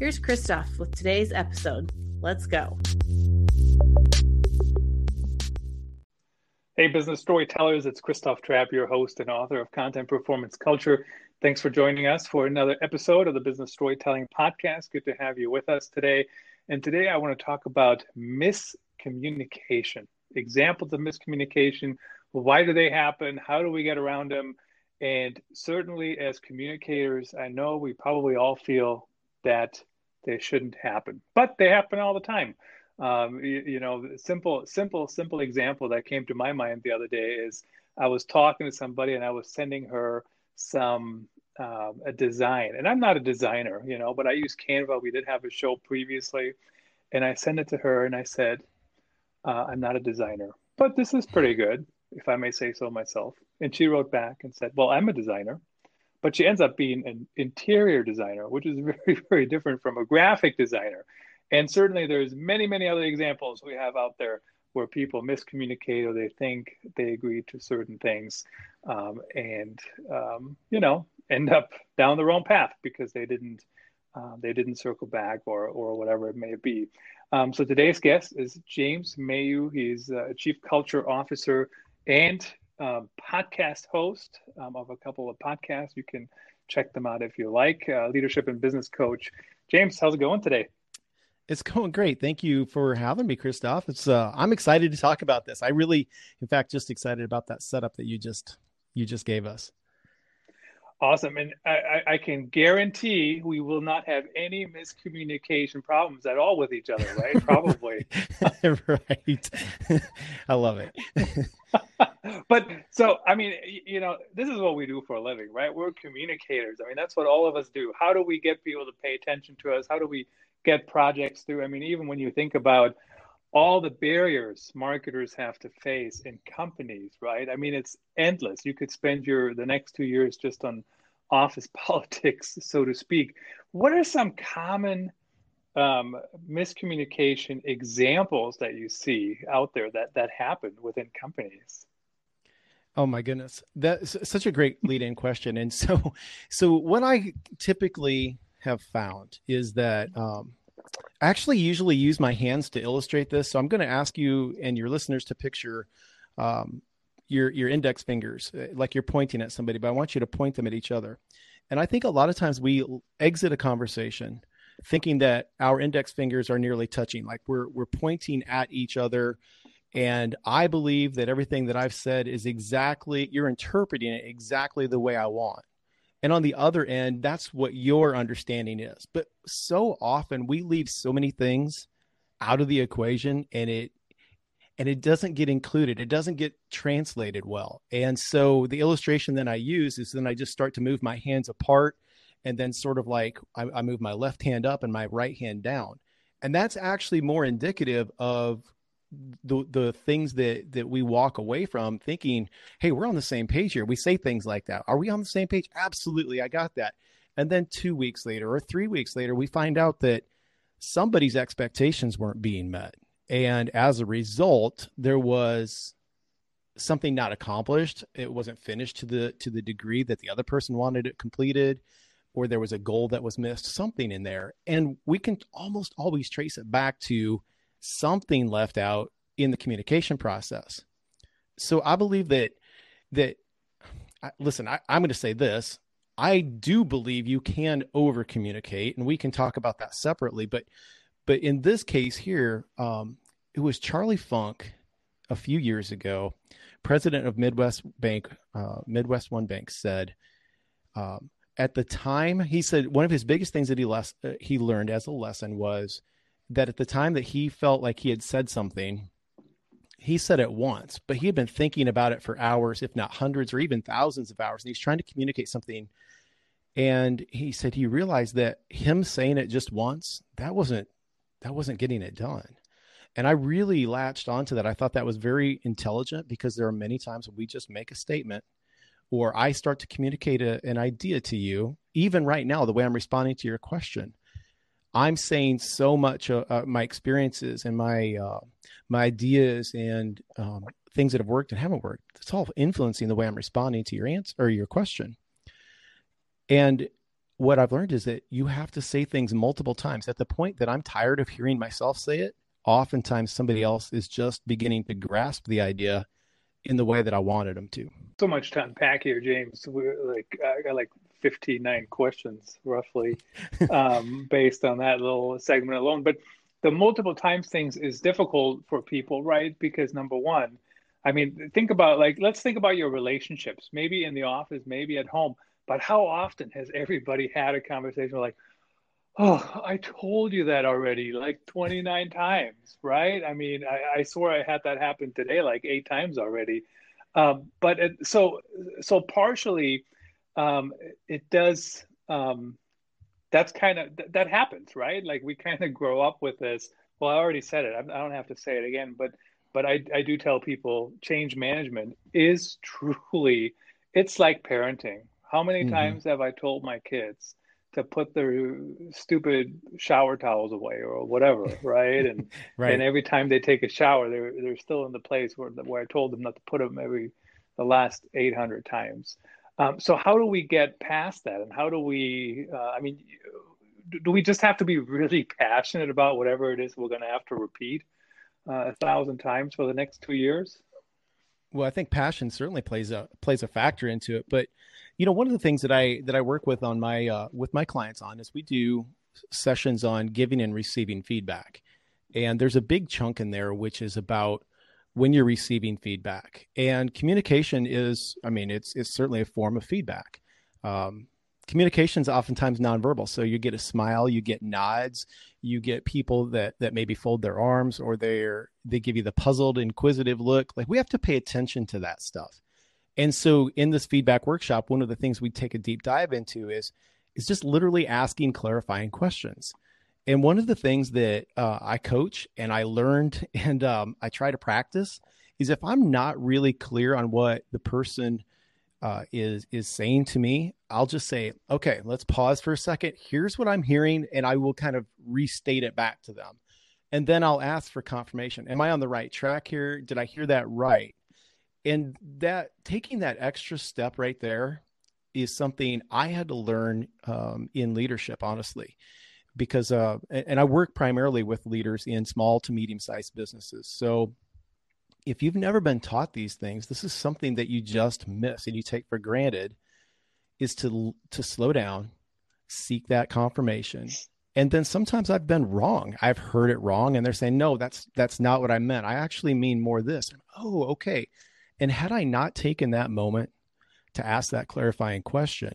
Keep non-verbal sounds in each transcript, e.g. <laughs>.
Here's Christoph with today's episode. Let's go. Hey, business storytellers, it's Christoph Trappe, your host and author of Content Performance Culture. Thanks for joining us for another episode of the Business Storytelling Podcast. Good to have you with us today. And today I want to talk about miscommunication, examples of miscommunication. Why do they happen? How do we get around them? And certainly, as communicators, I know we probably all feel that they shouldn't happen, but they happen all the time. Um, you, you, know, simple, simple, simple example that came to my mind the other day is I was talking to somebody and I was sending her some uh, a design, and I'm not a designer, you know, but I use Canva. We did have a show previously, and I sent it to her and I said, uh, "I'm not a designer, but this is pretty good, if I may say so myself." And she wrote back and said, "Well, I'm a designer." But she ends up being an interior designer, which is <laughs> very, very different from a graphic designer. And certainly there's many, many other examples we have out there where people miscommunicate or they think they agree to certain things um, and, um, you know, end up down the wrong path because they didn't uh, they didn't circle back or, or whatever it may be. Um, so today's guest is James Mayhew. He's a chief culture officer and um, podcast host um, of a couple of podcasts. You can check them out if you like. Uh, leadership and business coach. James, how's it going today? It's going great. Thank you for having me, Christoph. It's uh, I'm excited to talk about this. I really, in fact, just excited about that setup that you just you just gave us. Awesome. And I, I, can guarantee we will not have any miscommunication problems at all with each other, right? <laughs> Probably. <laughs> right. <laughs> I love it. But so, I mean, you know, this is what we do for a living, right? We're communicators. I mean, that's what all of us do. How do we get people to pay attention to us? How do we get projects through? I mean, even when you think about all the barriers marketers have to face in companies, right? I mean, it's endless. You could spend your the next two years just on office <laughs> politics, so to speak. What are some common um, miscommunication examples that you see out there that that happen within companies? Oh my goodness, that's such a great lead-in question. And so, <laughs> so what I typically have found is that um, I actually usually use my hands to illustrate this. So I'm going to ask you and your listeners to picture um, your your index fingers uh, like you're pointing at somebody, but I want you to point them at each other. And I think a lot of times we exit a conversation thinking that our index fingers are nearly touching, like we're we're pointing at each other. And I believe that everything that I've said is exactly you're interpreting it exactly the way I want. And on the other end, that's what your understanding is. But so often we leave so many things out of the equation and it and it doesn't get included. It doesn't get translated well. And so the illustration that I use is then I just start to move my hands apart and then sort of like I, I move my left hand up and my right hand down. And that's actually more indicative of the the things that that we walk away from thinking hey we're on the same page here. We say things like that. Are we on the same page? Absolutely i got that. And then 2 weeks later or 3 weeks later we find out that somebody's expectations weren't being met. And as a result there was something not accomplished. It wasn't finished to the to the degree that the other person wanted it completed or there was a goal that was missed something in there. And we can almost always trace it back to something left out in the communication process. So I believe that that listen, I, I'm going to say this. I do believe you can over communicate, and we can talk about that separately. But but in this case here, um, it was Charlie Funk a few years ago, president of Midwest Bank, uh, MidWestOne Bank, said um, at the time he said one of his biggest things that he les- uh, he learned as a lesson was that at the time that he felt like he had said something, he said it once, but he had been thinking about it for hours, if not hundreds or even thousands of hours. And he's trying to communicate something. And he said he realized that him saying it just once, that wasn't that wasn't getting it done. And I really latched onto that. I thought that was very intelligent because there are many times we just make a statement or I start to communicate a, an idea to you, even right now, the way I'm responding to your question. I'm saying so much of uh, my experiences and my uh, my ideas and um, things that have worked and haven't worked. It's all influencing the way I'm responding to your answer or your question. And what I've learned is that you have to say things multiple times. At the point that I'm tired of hearing myself say it, oftentimes somebody else is just beginning to grasp the idea in the way that I wanted them to. So much to unpack here, James. We're like I got like 59 questions roughly um, <laughs> based on that little segment alone. But the multiple times things is difficult for people, right? Because number one, I mean, think about like let's think about your relationships, maybe in the office, maybe at home. But how often has everybody had a conversation like, oh, I told you that already like 29 times, right? I mean, I, I swore I had that happen today like eight times already. Um, but it, so, so partially, um, it does. Um, that's kind of th- that happens, right? Like we kind of grow up with this. Well, I already said it. I, I don't have to say it again, but but I, I do tell people change management is <laughs> truly it's like parenting how many mm-hmm. times have i told my kids to put their stupid shower towels away or whatever <laughs> right and right. and every time they take a shower they're they're still in the place where where i told them not to put them every the last 800 times um, so how do we get past that and how do we uh, i mean do we just have to be <laughs> really passionate about whatever it is we're going to have to repeat uh, a thousand times for the next two years? Well, I think passion certainly plays a plays a factor into it. But you know, one of the things that I that I work with on my uh, with my clients on is we do sessions on giving and receiving feedback, and there's a big chunk in there which is about when you're receiving feedback and communication is i mean it's it's certainly a form of feedback um, communication is oftentimes nonverbal. So you get a smile, you get nods, you get people that that maybe fold their arms or they're they give you the puzzled, inquisitive look. Like we have to pay attention to that stuff. And so in this feedback workshop, one of the things we take a deep dive into is is just literally asking clarifying questions. And one of the things that uh, I coach and I learned <laughs> and um, I try to practice is if I'm not really clear on what the person uh, is is saying to me, I'll just say, okay, let's pause for a second. Here's what I'm hearing, and I will kind of restate it back to them, and then I'll ask for confirmation. Am I on the right track here? Did I hear that right? And that taking that extra step right there is something I had to learn um, in leadership, honestly, because uh, and I work primarily with leaders in small to medium sized businesses, so if you've never been taught these things, this is something that you just miss and you take for granted is to to slow down, seek that confirmation. And then sometimes I've been wrong. I've heard it wrong and they're saying, "No, that's that's not what I meant. I actually mean more this." Oh, okay. And had I not taken that moment to ask that clarifying question,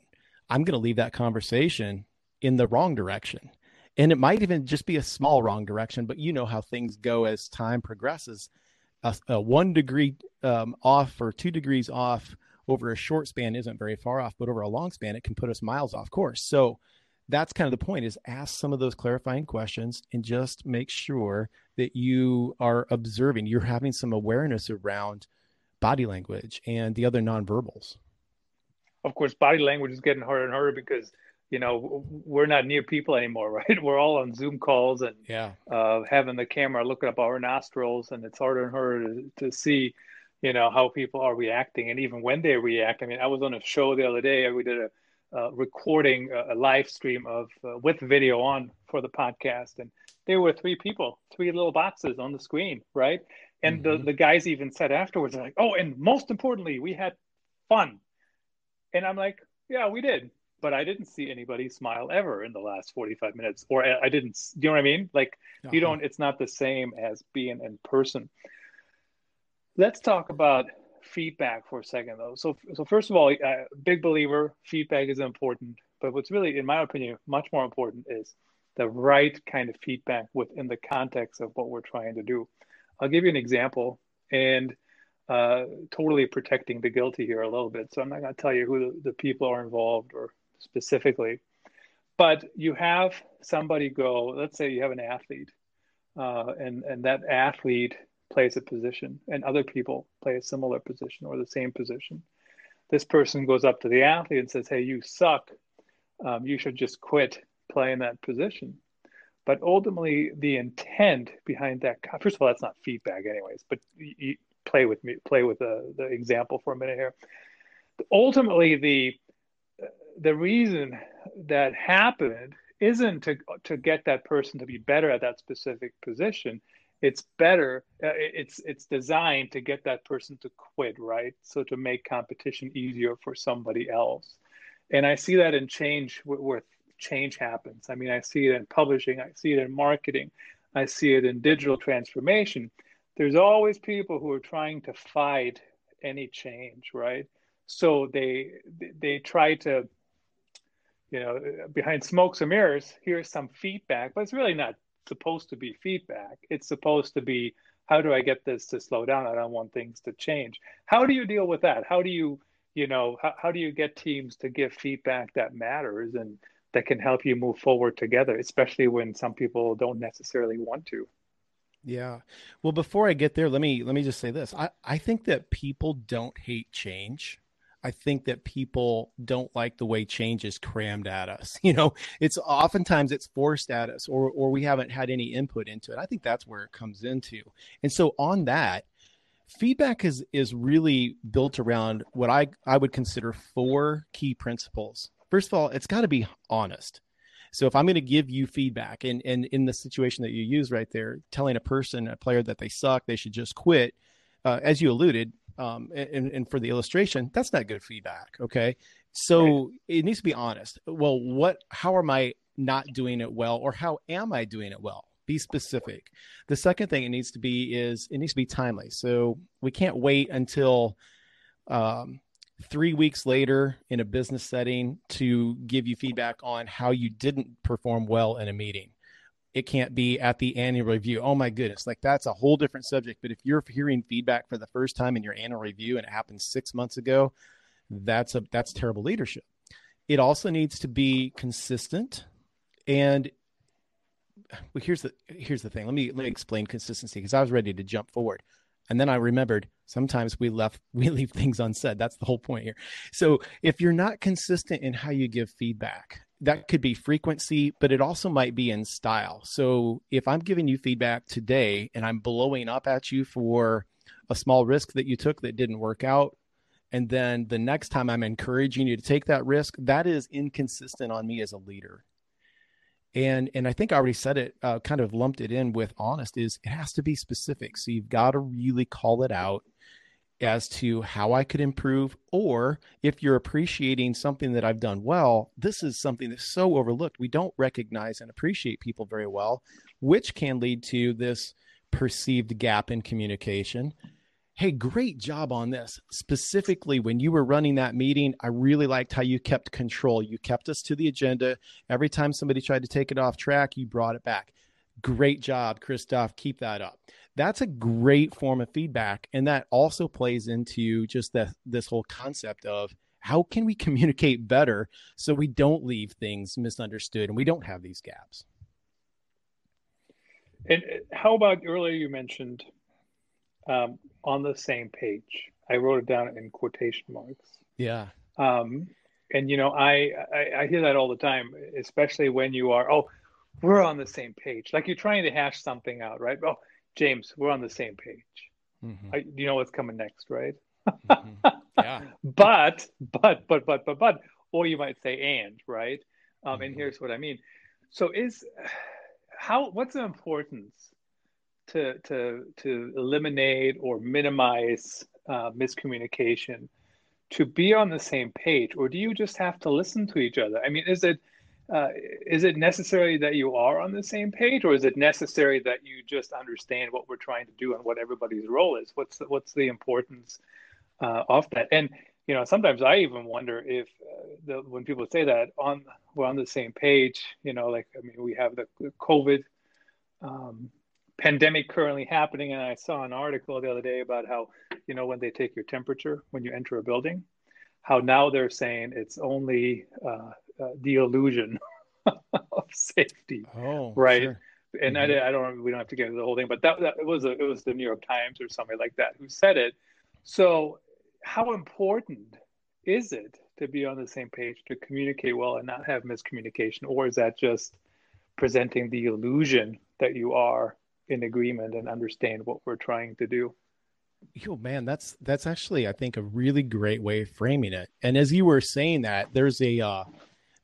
I'm going to leave that conversation in the wrong direction. And it might even just be a small wrong direction, but you know how things go as time progresses a, a one degree um, off or two degrees off over a short span isn't very far off, but over a long span, it can put us miles off course. So that's kind of the point is ask some of those clarifying questions and just make sure that you are observing, you're having some awareness around body language and the other nonverbals. Of course, body language is getting harder and harder because you know we're not near people anymore <laughs> right? We're all on zoom calls and yeah. uh, having the camera looking up our nostrils and it's harder and harder to, to see you know how people are reacting and even when they react. I mean i was on a show the other day we did a uh, recording a, a, live stream of uh, with video on for the podcast and there were three people three little boxes on the screen right? And mm-hmm. the, the guys even said afterwards like oh and most importantly we had fun. And i'm like yeah we did but I didn't see anybody smile ever in the last 45 minutes, or I didn't, you know what I mean? Like, uh-huh. you don't, it's not the same as being in person. Let's talk about feedback for a second, though. So, so first of all, uh, big believer, feedback is important, but what's really, in my opinion, much more important is the right kind of feedback within the context of what we're trying to do. I'll give you an example, and uh, totally protecting the guilty here a little bit. So I'm not going to tell you who the, the people are involved or specifically. But you have somebody go, let's say you have an athlete uh, and and that athlete plays a position, and other people play a similar position or the same position. This person goes up to the athlete and says, "Hey, you suck. Um, you should just quit playing that position." But ultimately, the intent behind that, first of all, that's not feedback, anyways. But you, you play with me, play with the, the example for a minute here. Ultimately, the the reason that happened isn't to to get that person to be better at that specific position. It's better uh, it's it's designed to get that person to quit right? So to make competition easier for somebody else. And i see that in change where change happens. I mean i see it in publishing i see it in marketing i see it in digital transformation. There's always people who are trying to fight any change right? So they they try to you know, behind smokes and mirrors, here's some feedback, but it's really not supposed to be feedback. It's supposed to be, how do I get this to slow down? I don't want things to change. How do you deal with that? How do you, you know, how, how do you get teams to give feedback that matters and that can help you move forward together, especially when some people don't necessarily want to? Yeah. Well, before I get there, let me let me just say this. I, I think that people don't hate change. I think that people don't like the way change is crammed at us. <laughs> You know, it's oftentimes it's forced at us or or we haven't had any input into it. I think that's where it comes into. And so on that, feedback is is really built around what I I would consider four key principles. First of all, it's got to be honest. So if I'm going to give you feedback and and in the situation that you use right there, telling a person, a player that they suck, they should just quit, uh, as you alluded, um, and, and for the illustration, that's not good feedback. Okay. So right. it needs to be honest. Well, what, how am I not doing it well, or how am I doing it well? Be specific. The second thing it needs to be is it needs to be timely. So we can't wait until um, three weeks later in a business setting to give you feedback on how you didn't perform well in a meeting it can't be at the annual review. Oh my goodness, like that's a whole different subject. But if you're hearing feedback for the first time in your annual review and it happened six months ago, that's a that's terrible leadership. It also needs to be consistent, and well, here's the here's the thing. Let me let me explain consistency because I was ready to jump forward, and then I remembered sometimes we left <laughs> we leave things unsaid. That's the whole point here. So if you're not consistent in how you give feedback, that could be frequency, but it also might be in style. So if I'm giving you feedback today and I'm blowing up at you for a small risk that you took that didn't work out, and then the next time I'm encouraging you to take that risk, that is inconsistent on me as a leader. And and I think I already said it, uh, kind of lumped it in with honest. Is it has to be specific. So you've got to really call it out as to how I could improve, or if you're appreciating something that I've done well, this is something that's so overlooked. We don't recognize and appreciate people very well, which can lead to this perceived gap in communication. Hey, great job on this. Specifically, when you were running that meeting, I really liked how you kept control. You kept us to the agenda. Every time somebody tried to take it off track, you brought it back. Great job, Christoph. Keep that up that's a great form of feedback and that also plays into just the, this whole concept of how can we communicate better so we don't leave things misunderstood and we don't have these gaps. And how about earlier you mentioned um, on the same page i wrote it down in quotation marks. Yeah. Um, and you know I, I i hear that all the time especially when you are oh we're on the same page. Like you're trying to hash something out right? Oh James, we're on the same page. Mm-hmm. I, you know what's coming next, right? mm-hmm. Yeah. <laughs> but, but, but, but, but, but, or you might say and, right? Um, mm-hmm. And here's what I mean. So, is how what's the importance to to to eliminate or minimize uh, miscommunication? To be on the same page, or do you just have to listen to each other? I mean, is it uh, is it necessary that you are on the same page, or is it necessary that you just understand what we're trying to do and what everybody's role is? What's the, what's the importance uh, of that? And you know, sometimes I even wonder if uh, the, when people say that on we're on the same page. You know, like I mean, we have the, COVID um, pandemic currently happening, and I saw an article the other day about how you know when they take your temperature when you enter a building, how now they're saying it's only uh, uh, the illusion <laughs> of safety, oh, right? Sure. and mm-hmm. I, I don't we don't have to get into the whole thing, but that, that it was a, it was the New York Times or somebody like that who said it. So, how important is it to be on the same page to communicate well and not have miscommunication, or is that just presenting the illusion that you are in agreement and understand what we're trying to do? Yo, man, that's that's actually I think a really great way of framing it. And as you were saying that, there's a uh,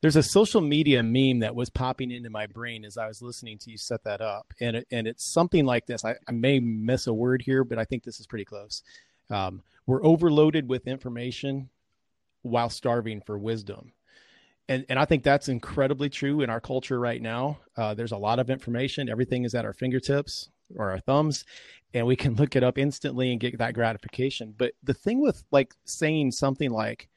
there's a social media meme that was popping into my brain as I was listening to you set that up, and it, and it's something like this. I, I may miss a word here, but I think this is pretty close. Um, we're overloaded with information while starving for wisdom. And, and I think that's incredibly true in our culture right now. Uh, there's a lot of information. Everything is at our fingertips or our thumbs, and we can <laughs> look it up instantly and get that gratification. But the thing with like saying something like,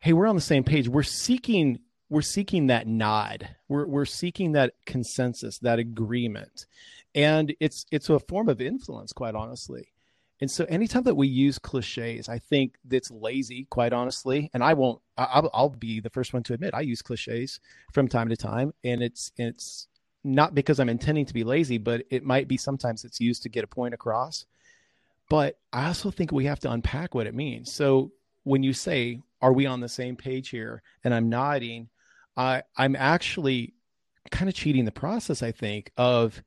"Hey, we're on the same page," we're seeking we're seeking that nod. We're we're seeking that consensus, that agreement, and it's it's a form of influence, quite honestly. And so, anytime that we use cliches, I think that's lazy, quite honestly. And I won't. I'll, I'll be the first one to admit I use cliches from time to time, and it's it's not because I'm intending to be lazy, but it might be sometimes it's used to get a point across. But I also think we have to unpack what it means. So when you say, "Are we on the same page here?" and I'm nodding, I I'm actually kind of cheating the process. I think of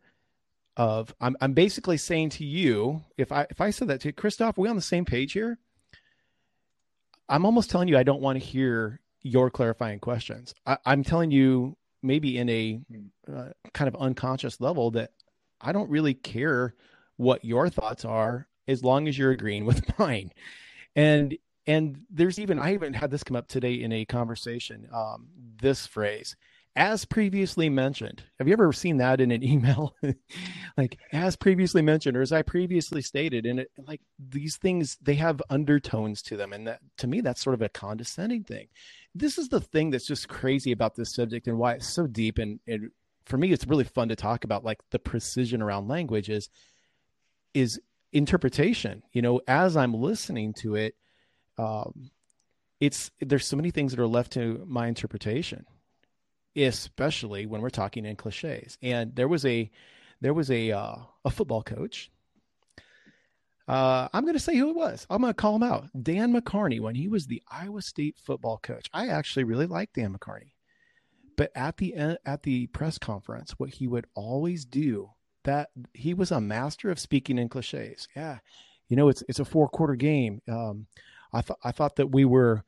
of I'm I'm basically saying to you, if I if I said that to you, Christoph, are we on the same page here? I'm almost telling you I don't want to hear your clarifying questions. I, am telling you maybe in a uh, kind of unconscious level that I don't really care what your thoughts are as long as you're agreeing with <laughs> mine. And and there's even I even had this come up today in a conversation. Um, this phrase, as previously mentioned. Have you ever seen that in an <laughs> email? like as previously mentioned, or as I previously stated, and it like these things they have undertones to them, and that to me that's sort of a condescending thing. This is the thing that's just crazy about this subject and why it's so deep. And, and for me, it's really fun to talk about like the precision around language is is interpretation. You know, as I'm listening to it um, it's there's so many things that are left to my interpretation, especially when we're talking in cliches. And there was a there was a uh, a football coach. Uh, I'm going to say who it was. I'm going to call him out. Dan McCarney, when he was the Iowa State football coach, I actually really liked Dan McCarney. But at the at the press conference, what he would always do that he was a master of speaking in cliches. Yeah, you know, it's it's a four quarter game. Um, I thought I thought that we were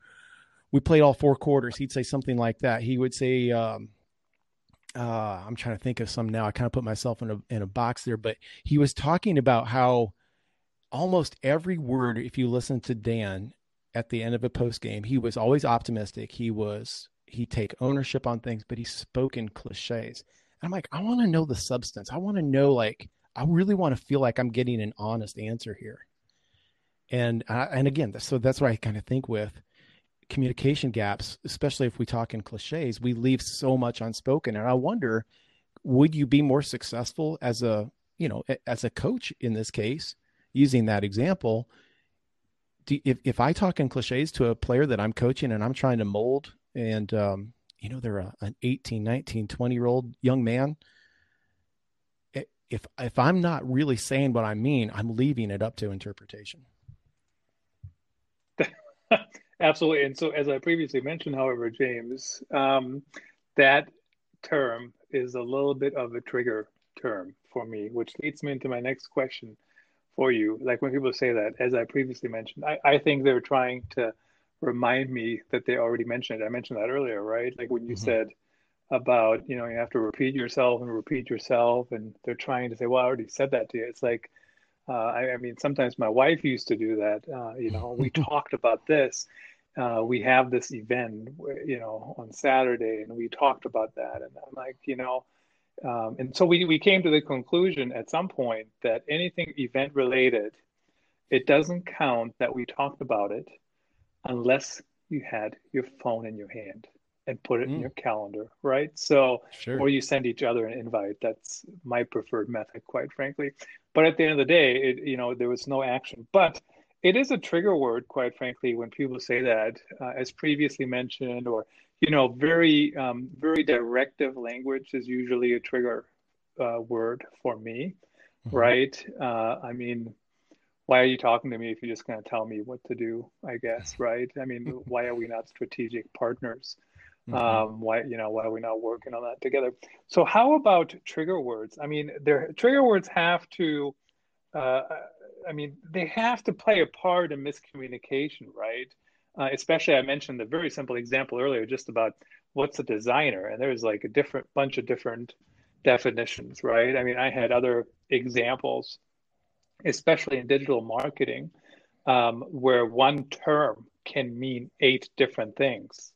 we played all four quarters. He'd say something like that. He would say, um, uh, I'm trying to think of some now. I kind of put myself in a in a box there, but he was talking about how almost every word, if you listen to Dan at the end of a post game, he was always optimistic. He was he take ownership on things, but he spoke in cliches. And I'm like, I want to know the substance. I want to know like I really want to feel like I'm getting an honest answer here and uh, and again so that's what i kind of think with communication gaps especially if we talk in cliches we leave so much unspoken. And i wonder would you be more successful as a you know as a coach in this case using that example? Do, if, if i talk in cliches to a player that i'm coaching and i'm trying to mold and um, you know they're a, an 18 19 20 year old young man if if i'm not really saying what i mean i'm leaving it up to interpretation <laughs> Absolutely. And so, as I previously mentioned, however, James, um, that term is a little bit of a trigger term for me, which leads me into my next question for you. Like when people say that, as I previously mentioned, I, I think they're trying to remind me that they already mentioned it. I mentioned that earlier, right? Like when you mm-hmm. said about, you know, you have to repeat yourself and repeat yourself, and they're trying to say, well, I already said that to you. It's like, uh, I, I, mean, sometimes my wife used to do that. Uh, you know, we <laughs> talked about this. Uh, we have this event, you know, on Saturday, and we talked about that. And I'm like, you know, um, and so we we came to the conclusion at some point that anything event related, it doesn't count that we talked about it, unless you had your phone in your hand and put it mm. in your calendar, right? So, sure. or you send each other an invite. That's my preferred method, quite frankly. But at the end of the day, it, you know, there was no action. But it is a trigger word, quite frankly, when people say that, uh, as previously mentioned, or you know, very, um, very directive language is usually a trigger uh, word for me, mm-hmm. right? Uh, I mean, why are you talking to me if you're just going to tell me what to do? I guess, <laughs> right? I mean, why are we not strategic partners? Mm-hmm. Um, why you know why are we not working on that together? So how about trigger words? I mean, their trigger words have to. Uh, I mean, they have to play a part in miscommunication, right? Uh, especially, I mentioned the very simple example earlier, just about what's a designer, and there's like a different bunch of different definitions, right? I mean, I had other examples especially in digital marketing, um, where one term can mean eight different things,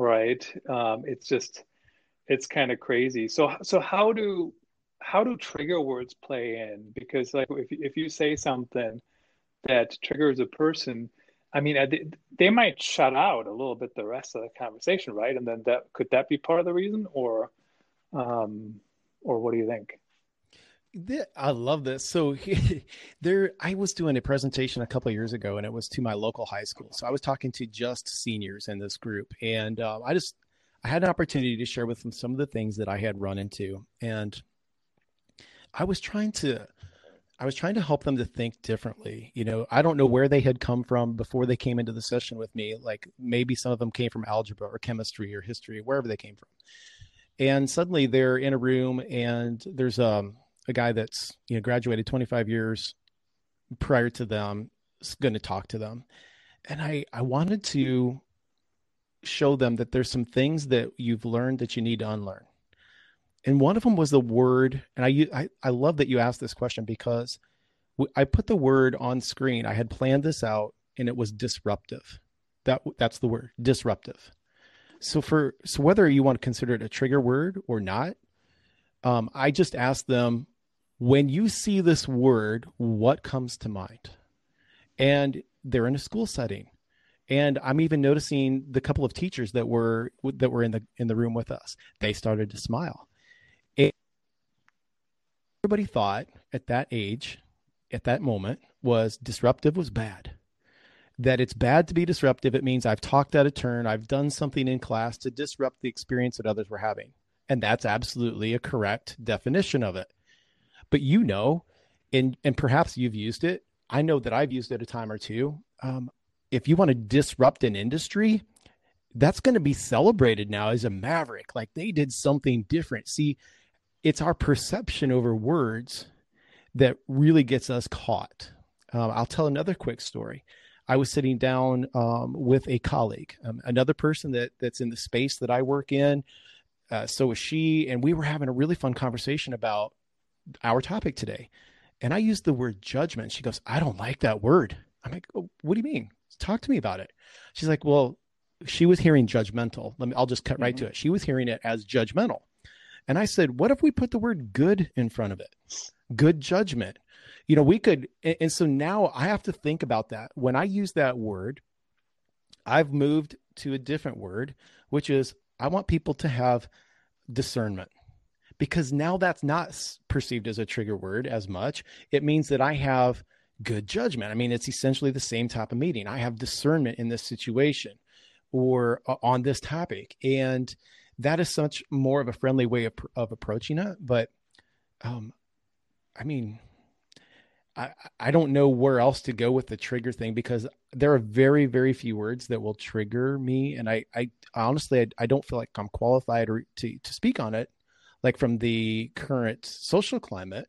right? Um, it's just, it's kind of crazy. So, so how do how do trigger words play in? Because like if if you say something that triggers a person, I mean, they might shut out a little bit the rest of the conversation, right? And then that could that be part of the reason, or, um, or what do you think? I love this. So <laughs> there, I was doing a presentation a couple years ago, and it was to my local high school. So I was talking to just seniors in this group, and uh, I just I had an opportunity to share with them some of the things that I had run into, and I was trying to I was trying to help them to think differently. You know, I don't know where they had come from before they came into the session with me. Like maybe some of them came from algebra or chemistry or history, wherever they came from. And suddenly they're in a room and there's um a guy that's you know graduated 25 years prior to them is going to talk to them. And i i wanted to show them that there's some things that you've learned that you need to unlearn. And one of them was the word and i i, I love that you asked this question because i put the word on screen. I had planned this out and it was disruptive. That that's the word disruptive. So for so whether you want to consider it a trigger word or not um, I just asked them when you see this word, what comes to mind? And they're in a school setting. And I'm even noticing the couple of teachers that were that were in the in the room with us. They started to smile. And everybody thought at that age, at that moment, was disruptive was bad. That it's bad to be disruptive. It means I've talked out of turn. I've done something in class to disrupt the experience that others were having. And that's absolutely a correct definition of it but you know, and and perhaps you've used it. I know that I've used it a time or two. Um, if you want to disrupt an industry, that's going to be celebrated now as a maverick. Like they did something different. See, it's our perception over words that really gets us caught. Um, I'll tell another quick story. I was sitting down um, with a colleague, um, another person that that's in the space that I work in. Uh, so was she, and we were having a really fun conversation about our topic today. And I used the word judgment. She goes, I don't like that word. I'm like, oh, what do you mean? Talk to me about it. She's like, well, she was hearing judgmental. Let me, I'll just cut mm-hmm. right to it. She was hearing it as judgmental. And I said, what if we put the word good in front of it? Good judgment. You know, we could, and so now I have to think about that. When I use that word, I've moved to a different word, which is I want people to have discernment because now that's not perceived as a trigger word as much. It means that I have good judgment. I mean, it's essentially the same type of meeting. I have discernment in this situation or uh, on this topic. And that is such more of a friendly way of, of approaching it. But, um, I mean, I, I don't know where else to go with the trigger thing because there are very, very few words that will trigger me. And I, I honestly, I, I don't feel like I'm qualified or to, to speak on it like from the current social climate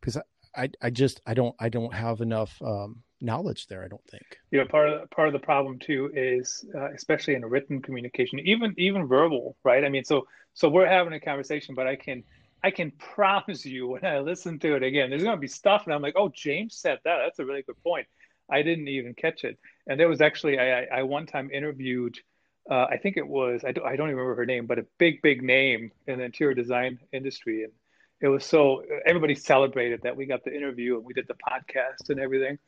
because I, I just I don't I don't have enough um, knowledge there. I don't think. Yeah, part of the, part of the problem too is uh, especially in written communication, even even verbal, right? I mean, so so we're having a conversation, but I can I can <laughs> promise you when I listen to it again, there's going to be stuff, and I'm like, oh, James said that. That's a really good point. I didn't even catch it. And there was actually I I one time interviewed uh, I think it was I don't, I don't remember her name, but a big big name in the interior design industry, and it was so everybody celebrated that we got the interview and we did the podcast and everything.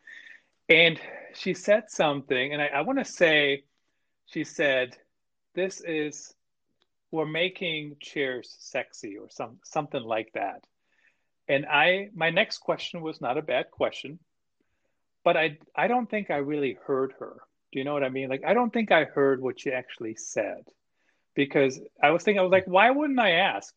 And she said something, and I, I want to say, she said, "This is we're making chairs sexy or some something like that." And I my next question was not a bad question, but I I don't think I really heard her do you know what I mean? Like, I don't think I heard what she actually said. Because I was thinking, I was like, why wouldn't I ask?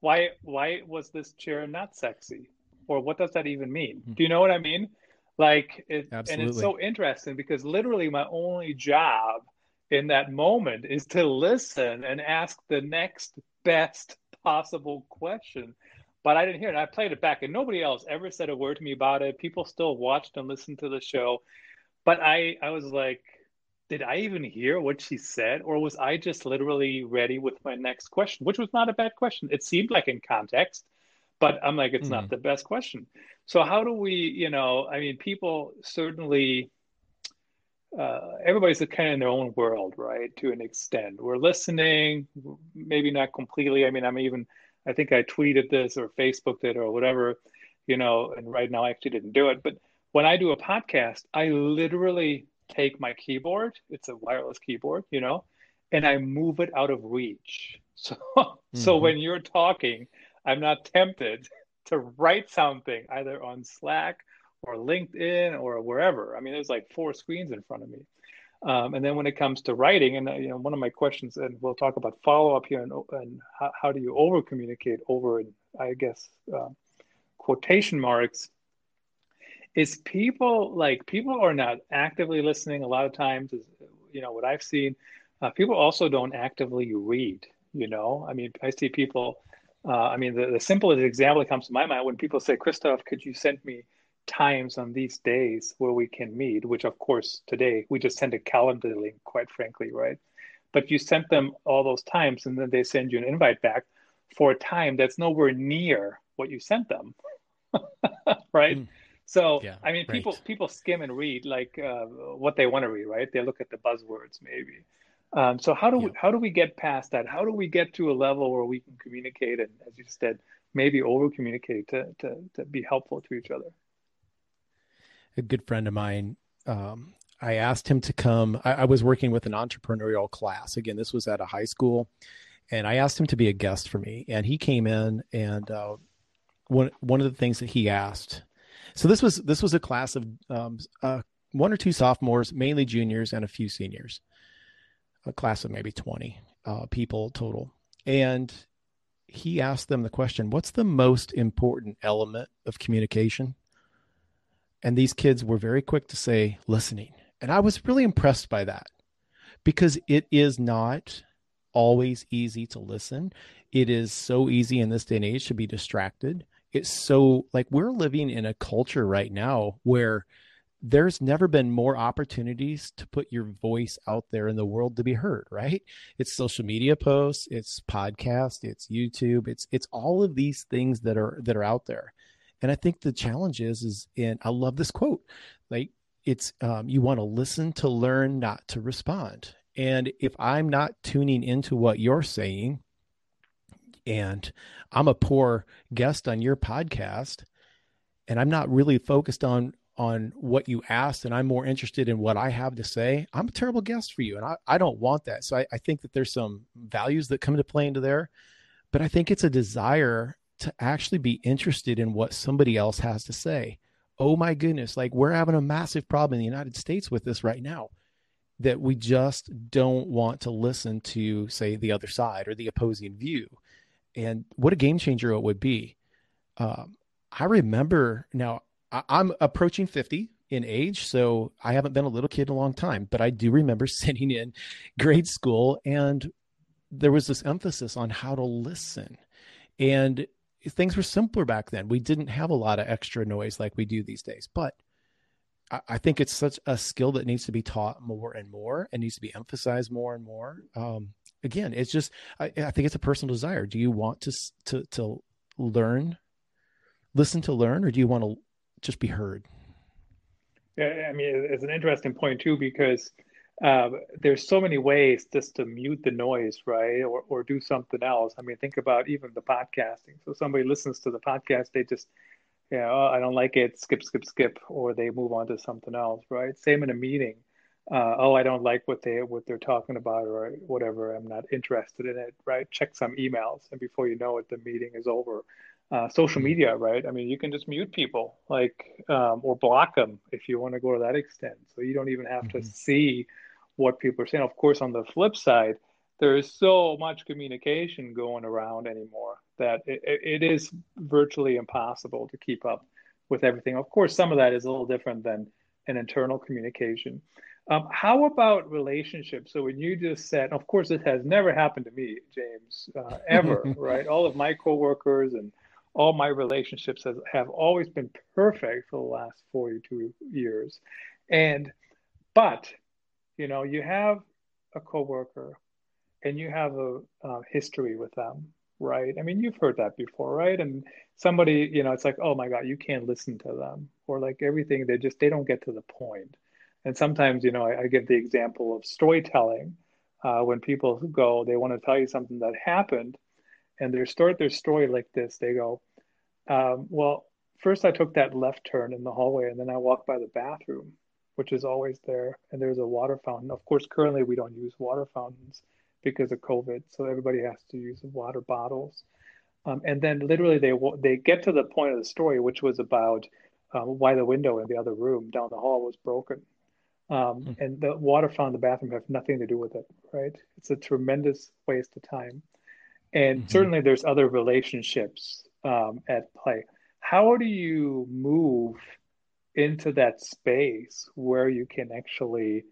why why was this chair not sexy? Or what does that even mean? Hmm. do you know what i mean? Like it, and it's so interesting because literally my only job in that moment is to listen and ask the next best possible question. But i didn't hear it. I played it back and nobody else ever said a word to me about it. People still watched and listened to the show but i i was like did I even hear what she said, or was I just literally ready with my next question, which was not a bad question. It seemed like in context, but I'm like, it's mm not hmm. the best question. So how do we, you know, I mean, people certainly, uh, everybody's kind of in their own world, right? To an extent, we're listening, maybe not completely. I mean, I'm even, I think I tweeted this or Facebooked it or whatever, you know, and right now I actually didn't do it, but when I do a podcast, I literally take my keyboard, it's a wireless keyboard, you know, and I move it out of reach. <laughs> So mm-hmm. so when you're talking, I'm not tempted <laughs> to write something either on Slack or LinkedIn or wherever. I mean, there's like four screens in front of me. Um, and then when it comes to writing, and uh, you know, one of my questions, and we'll talk about follow up here, and, and how, how, do you over communicate over, I guess, uh, quotation marks is people like people are not actively listening a lot of times is you know what i've seen uh, people also don't actively read you know? I mean i see people uh, i mean the, the simplest example that comes to my mind when people say christoph could you send me times on these days where we can meet? Which of course today we just send a calendar link quite frankly right? But you sent them all those times and then they send you an invite back for a time that's nowhere near what you sent them. <laughs> Right? Mm. So yeah, I mean, people right. people skim and read like uh, what they want to read, right? They look at the buzzwords maybe. Um, so how do yeah. we how do we get past that? How do we get to a level where we can communicate and, as you said, maybe over communicate to, to to be helpful to each other? A good friend of mine. Um, I asked him to come. I, I was working with an entrepreneurial class. Again, this was at a high school, and I asked him to be a guest for me. And he came in, and uh, one one of the things that he asked so this was this was a class of um, uh, one or two sophomores, mainly juniors, and a few seniors. A class of maybe twenty uh, people total, and he asked them the question, "What's the most important element of communication?" And these kids were very quick to say, "Listening." And I was really impressed by that because it is not always easy to listen. It is so easy in this day and age to be distracted it's so like we're living in a culture right now where there's never been more opportunities to put your voice out there in the world to be heard right? It's social media posts it's podcast it's youtube it's it's all of these things that are that are out there. And i think the challenge is is in i love this quote like it's um, you want to listen to learn not to respond. And if i'm not tuning into what you're saying and I'm a poor guest on your podcast and I'm not really focused on on what you asked and I'm more interested in what I have to say, I'm a terrible guest for you. And I, I don't want that. So I, I think that there's some values that come into play into there, but I think it's a desire to actually be interested in what somebody else has to say. Oh my goodness, like we're having a massive problem in the United States with this right now that we just don't want to listen to, say, the other side or the opposing view and what a game changer it would be. Um, I remember now I, I'm approaching 50 in age, so I haven't been a little kid in a long time, but I do remember <laughs> sitting in grade school and there was this emphasis on how to listen. And things were simpler back then. We didn't have a lot of extra noise like we do these days, but I think it's such a skill that needs to be taught more and more and needs to be emphasized more and more. Um, again, it's just I, I think it's a personal desire. Do you want to to to learn, listen to learn, or do you want to just be heard? Yeah, I mean, it's an interesting point too because uh, there's so many ways just to mute the noise, right, or or do something else. I mean, think about even the podcasting. So somebody listens to the podcast, they just yeah, you know, oh, I don't like it, skip, skip, skip, or they move on to something else, right? Same in a meeting uh, oh, I don't like what they what they're talking about or whatever. I'm not interested in it. Right? Check some emails, and before you know it, the meeting is over. Uh, social mm-hmm. media, right? I mean, you can just mute people, like um, or block them if you want to go to that extent. So you don't even have mm-hmm. to see what people are saying. Of course, on the flip side, there is so much communication going around anymore that it, it is virtually impossible to keep up with everything. Of course, some of that is a little different than an internal communication. Um, how about relationships? So when you just said, of course, it has never happened to me, James, uh, ever, <laughs> right? All of my coworkers and all my relationships has, have always been perfect for the last 42 years. And, but, you know, you have a coworker and you have a, a history with them, right? I mean, you've heard that before, right? And somebody, you know, it's like, oh my God, you can't listen to them, or like everything, they just, they don't get to the point. And sometimes, you know, I, I give the example of storytelling. Uh, when people go, they want to tell you something that happened, and they start their story like this. They go, um, well, first I took that left turn in the hallway, and then I walked by the bathroom, which is always there, and there's a water fountain. Of course, currently we don't use water fountains because of COVID, so everybody has to use water bottles. Um, and then literally they they get to the point of the story, which was about um, why the window in the other room down the hall was broken. Um, mm-hmm. And the water fountain in the bathroom have nothing to do with it, right? It's a tremendous waste of time. And mm-hmm. certainly there's other relationships um, at play. How do you move into that space where you can actually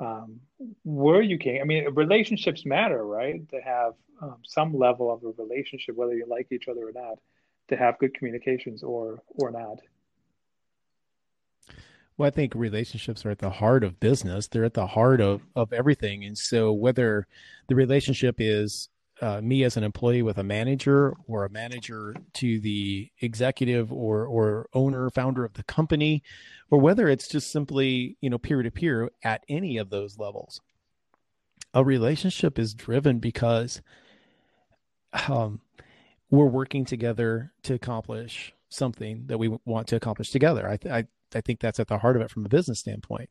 um, where you can. I mean, relationships matter, right? To have um, some level of a relationship, whether you like each other or not, to have good communications or or not. Well, I think relationships are at the heart of business. They're at the heart of, of everything. And so, whether the relationship is uh, me as an employee with a manager or a manager to the executive or or owner founder of the company or whether it's just simply you know peer to peer at any of those levels a relationship is driven because um, we're working together to accomplish something that we want to accomplish together I, I i think that's at the heart of it from a business standpoint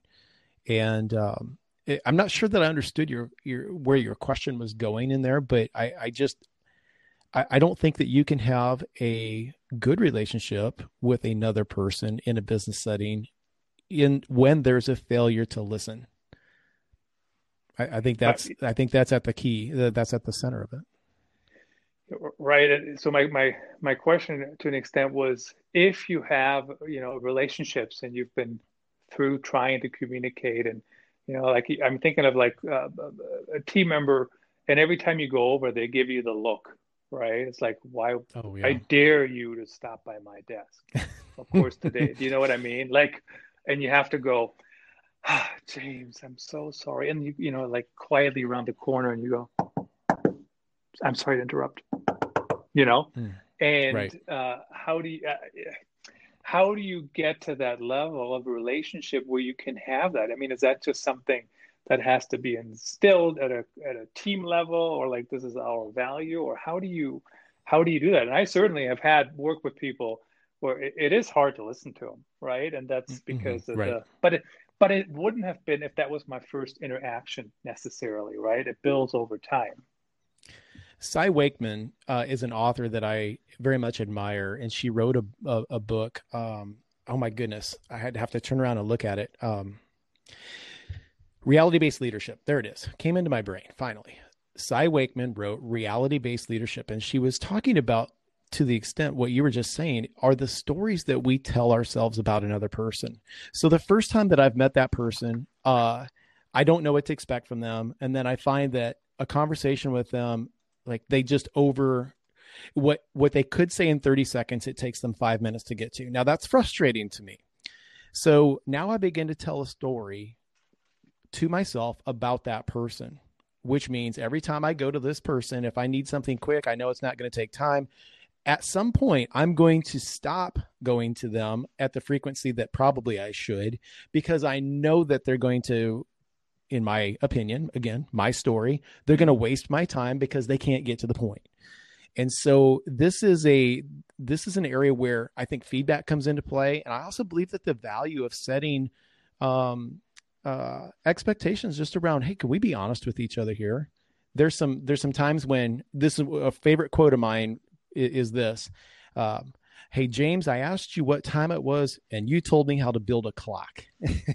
and um, I'm not sure that I understood your your where your question was going in there, but I, I just I, I don't think that you can have a good relationship with another person in a business setting in when there's a failure to listen. I, I think that's I think that's at the key. That's at the center of it. Right. So my my my question to an extent was if you have you know relationships and you've been through trying to communicate and you know, like I'm thinking of like uh, a team member, and every time you go over, they give you the look, right? It's like, why? Oh, yeah. I dare you to stop by my desk. of course, today. Do you know what I mean? Like, and you have to go, ah, James, I'm so sorry, and you, you know, like quietly around the corner, and you go, I'm sorry to interrupt. You know, mm, and right. uh, how do you? Uh, how do you get to that level of relationship where you can have that? I mean, is that just something that has to be instilled at a at a team level, or like this is our value, or how do you how do you do that? And I certainly have had work with people where it, it is hard to listen to them, right? And that's mm-hmm. because mm-hmm, of right. the but it but it wouldn't have been if that was my first interaction necessarily, right? It builds over time. Cy Wakeman uh, is an author that I very much admire, and she wrote a a, a book. Um, oh my goodness, I had to have to turn around and look at it. Um, reality based leadership. There it is. Came into my brain finally. Cy Wakeman wrote reality based leadership, and she was talking about to the extent what you were just saying are the stories that we tell ourselves about another person. So the first time that I've met that person, uh, I don't know what to expect from them, and then I find that a conversation with them like they just over what what they could say in 30 seconds it takes them 5 minutes to get to. Now that's frustrating to me. So now I begin to tell a story to myself about that person, which means every time I go to this person if I need something quick, I know it's not going to take time. At some point, I'm going to stop going to them at the frequency that probably I should because I know that they're going to in my opinion, again, my story, they're going to waste my time because they can't get to the point. And so this is a this is an area where I think feedback comes into play, and I also believe that the value of setting um, uh, expectations just around, hey, can we be honest with each other here? There's some there's some times when this is a favorite quote of mine is, is this. Um, Hey, James, I asked you what time it was, and you told me how to build a clock.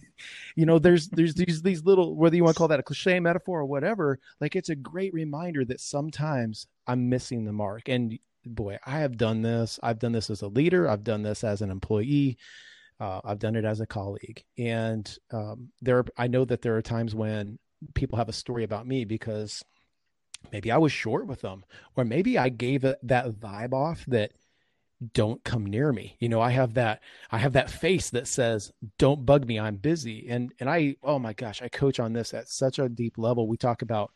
<laughs> you know, there's there's these these little whether you want to call that a cliche metaphor or whatever, like it's a great reminder that sometimes I'm missing the mark. And boy, I have done this. I've done this as a leader. I've done this as an employee. Uh, I've done it as a colleague, and um, there. Are, I know that there are times when people have a story about me because maybe I was short with them, or maybe I gave it, that vibe off that don't come near me. You know, I have that I have that face that says, "Don't bug me, I'm busy." And and I oh my gosh, I coach on this at such a deep level. We talk about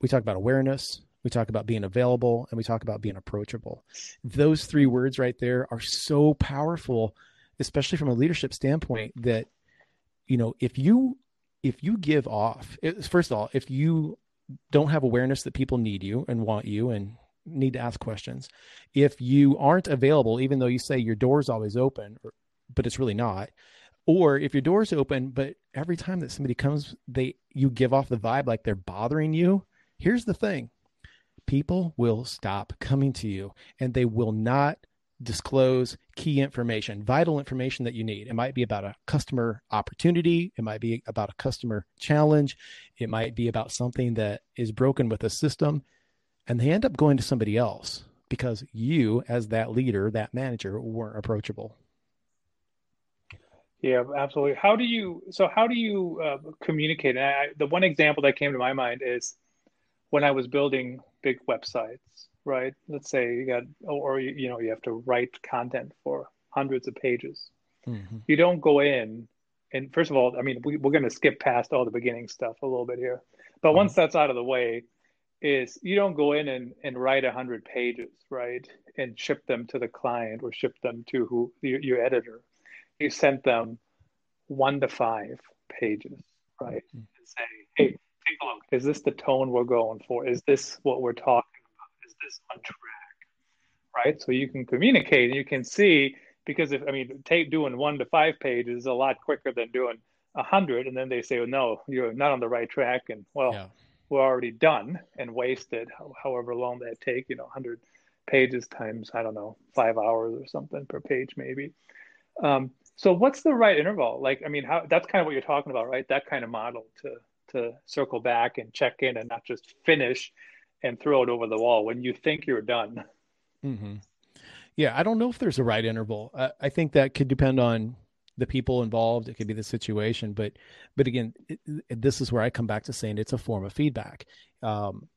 we talk about awareness, we talk about being available, and we talk about being approachable. Those three words right there are so powerful especially from a leadership standpoint that you know if you if you give off first of all if you don't have awareness that people need you and want you and need to ask questions. If you aren't available even though you say your door's always open but it's really not or if your door's open but every time that somebody comes they you give off the vibe like they're bothering you here's the thing. People will stop coming to you and they will not disclose key information, vital information that you need. It might be about a customer opportunity, it might be about a customer challenge, it might be about something that is broken with a system, and they end up going to somebody else because you, as that leader, that manager, weren't approachable. Yeah, absolutely. How do you? So, how do you uh, communicate? And I, the one example that came to my mind is when I was building big websites right? Let's say you got, or you, you know, you have to write content for hundreds of pages. Mm-hmm. You don't go in and first of all, I mean, we, we're going to skip past all the beginning stuff a little bit here, but mm-hmm. once that's out of the way, is you don't go in and, and write a hundred pages, right, and ship them to the client or ship them to who your, your editor. You sent them one to five pages, right, mm-hmm. and say, hey, take a look. Is this the tone we're going for? Is this what we're talking? About? Is this on track, right? So you can communicate and you can see because if I mean, take doing one to five pages is a lot quicker than doing a hundred, and then they say, "Oh no, you're not on the right track," and well, yeah. We're already done and wasted however long that take. You know, hundred pages times I don't know five hours or something per page maybe. Um, so what's the right interval? Like, I mean, how that's kind of what you're talking about, right? That kind of model to to circle back and check in and not just finish and throw it over the wall when you think you're done. Mm-hmm. Yeah, I don't know if there's a right interval. I, I, think that could depend on the people involved. It could be the situation, but but again, it, it, this is where I come back to saying it's a form of feedback. Um,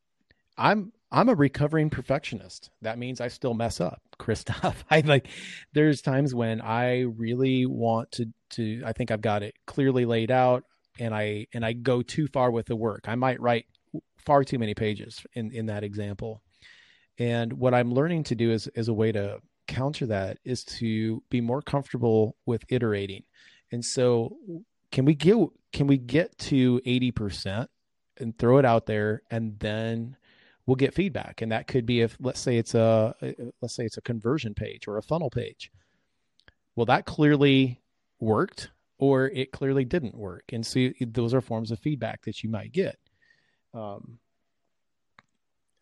I'm I'm a recovering perfectionist. That means I still mess up, <laughs> Christoph. I like there's times when I really want to to I think I've got it clearly laid out and I and I go too far with the work. I might write far too many pages in in that example. And what I'm learning to do is as a way to counter that is to be more comfortable with iterating. And so can we get can we get to 80% and throw it out there and then we'll get feedback and that could be if let's say it's a let's say it's a conversion page or a funnel page. Well that clearly worked or it clearly didn't work. And so those are forms of feedback that you might get um,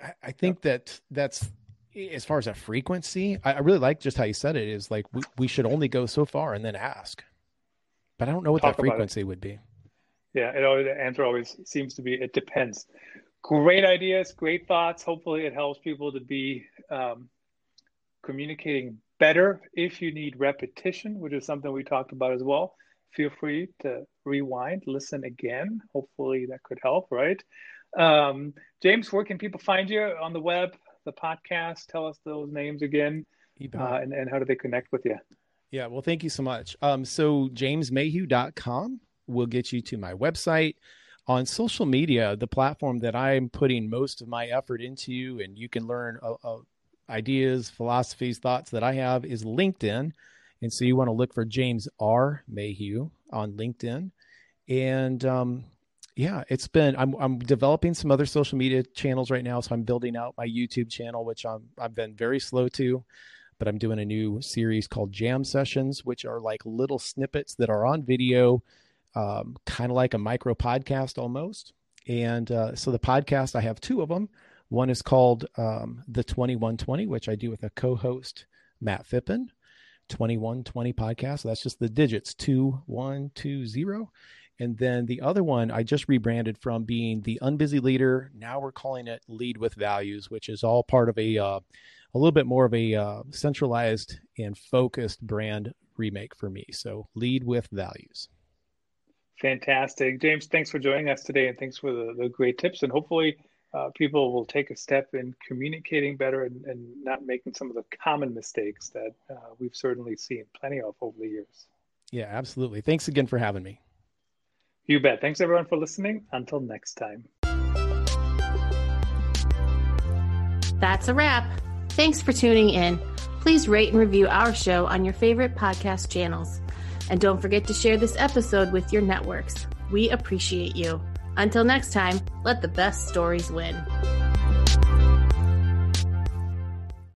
I, I think that that's as far as a frequency. I, I, really like just how you said it. Is like we, we should only go so far and then ask. But I don't know what Talk that frequency would be. Yeah, it always, the answer always seems to be it depends. Great ideas, great thoughts. Hopefully, it helps people to be um, communicating better. If you need repetition, which is something we talked about as well, feel free to rewind, listen again. Hopefully, that could help, right? Um, James, where can people find you on the web, the podcast? Tell us those names again, uh, and, and how do they connect with you? Yeah, well, thank you so much. Um, so jamesmayhew.com will get you to my website. On social media, the platform that I'm putting most of my effort into, and you can learn uh, uh, ideas, philosophies, thoughts that I have, is LinkedIn. And so you want to look for James R. Mayhew on LinkedIn. And um, yeah, it's been. I'm I'm developing some other social media channels right now, so I'm building out my YouTube channel, which I'm I've been very slow to, but I'm doing a new series called Jam Sessions, which are like little snippets that are on video, um, kind of like a micro podcast almost. And uh, so the podcast, I have two of them. One is called um, the 2120, which I do with a co-host Matt Phippen, 2120 podcast. So That's just the digits 2120. And then the other one I just rebranded from being the Unbusy Leader. Now we're calling it Lead with Values, which is all part of a uh, a little bit more of a uh, centralized and focused brand remake for me. So Lead with Values. Fantastic, James. Thanks for joining us today, and thanks for the, the great tips. And hopefully, uh, people will take a step in communicating better and, and, not making some of the common mistakes that uh, we've certainly seen plenty of over the years. Yeah, absolutely. Thanks again for having me. You bet. Thanks everyone for listening. Until next time. That's a wrap. Thanks for tuning in. Please rate and review our show on your favorite podcast channels. And don't forget to share this episode with your networks. We appreciate you. Until next time, let the best stories win.